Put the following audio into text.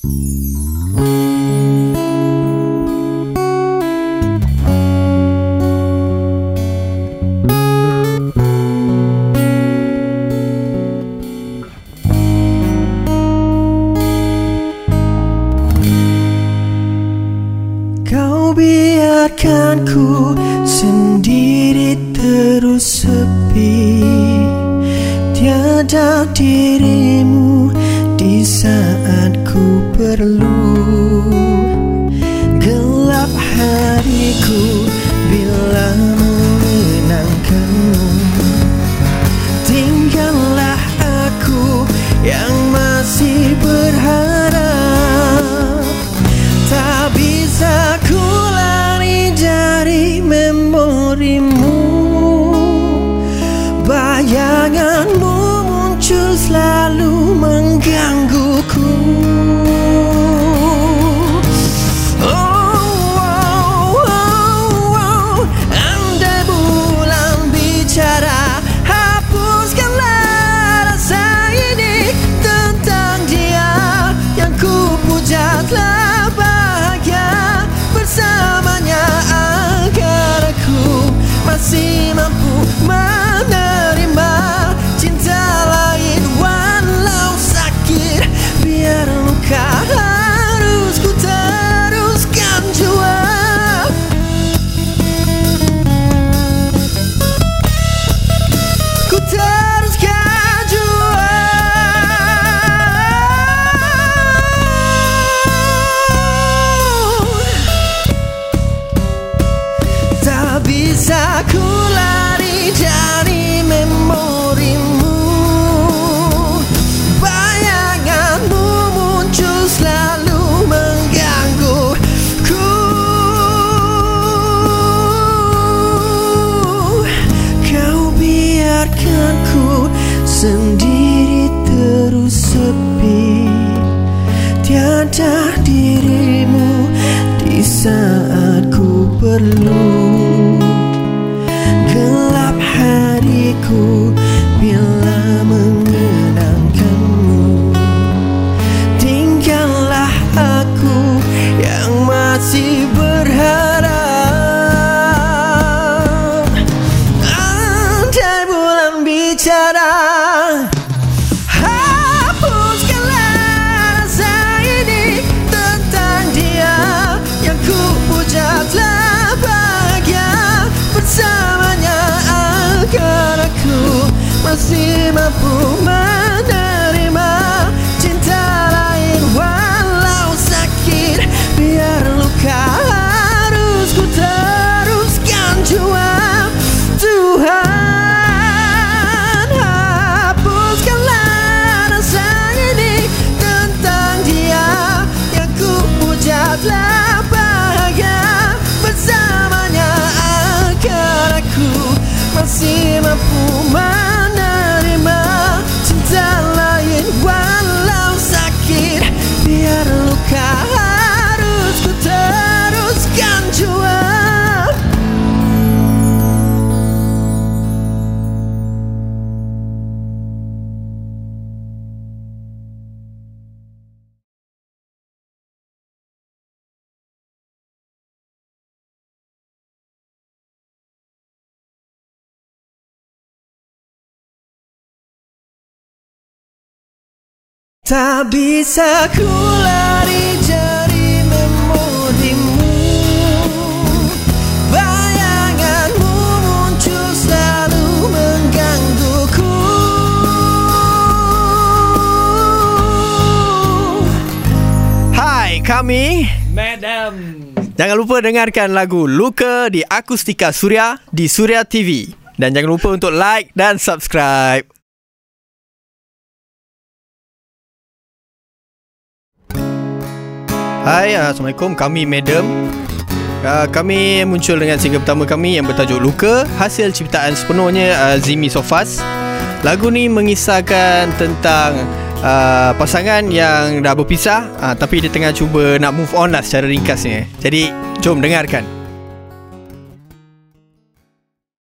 Kau biarkan ku sendiri terus sepi. Tiada dirimu perlu. Gelap hariku bila mengenangkanmu Tinggallah aku yang masih berharap. Tak bisa ku lari dari memorimu. Bayanganmu bisa ku lari dari memorimu. Bayanganmu muncul selalu menggangguku Kau biarkan ku sendiri terus sepi. Tiada dirimu di saat ku perlu masih mampu menerima Cinta lain walau sakit. Biar luka harus ku teruskan jua. Tuhan hapuskanlah rasa ini tentang dia. Yang ku puja bahagia. Bersamanya agar aku masih Tak bisa ku lari dari memorimu Bayanganmu muncul selalu menggangguku. Hai kami. Madam. Jangan lupa dengarkan lagu Luka di Akustika Surya di Surya TV Dan jangan lupa untuk like dan subscribe Hai, Assalamualaikum. Kami Madam. Uh, kami muncul dengan single pertama kami yang bertajuk Luka Hasil ciptaan sepenuhnya uh, Zimi Sofas Lagu ni mengisahkan tentang uh, pasangan yang dah berpisah uh, Tapi dia tengah cuba nak move on lah secara ringkasnya Jadi jom dengarkan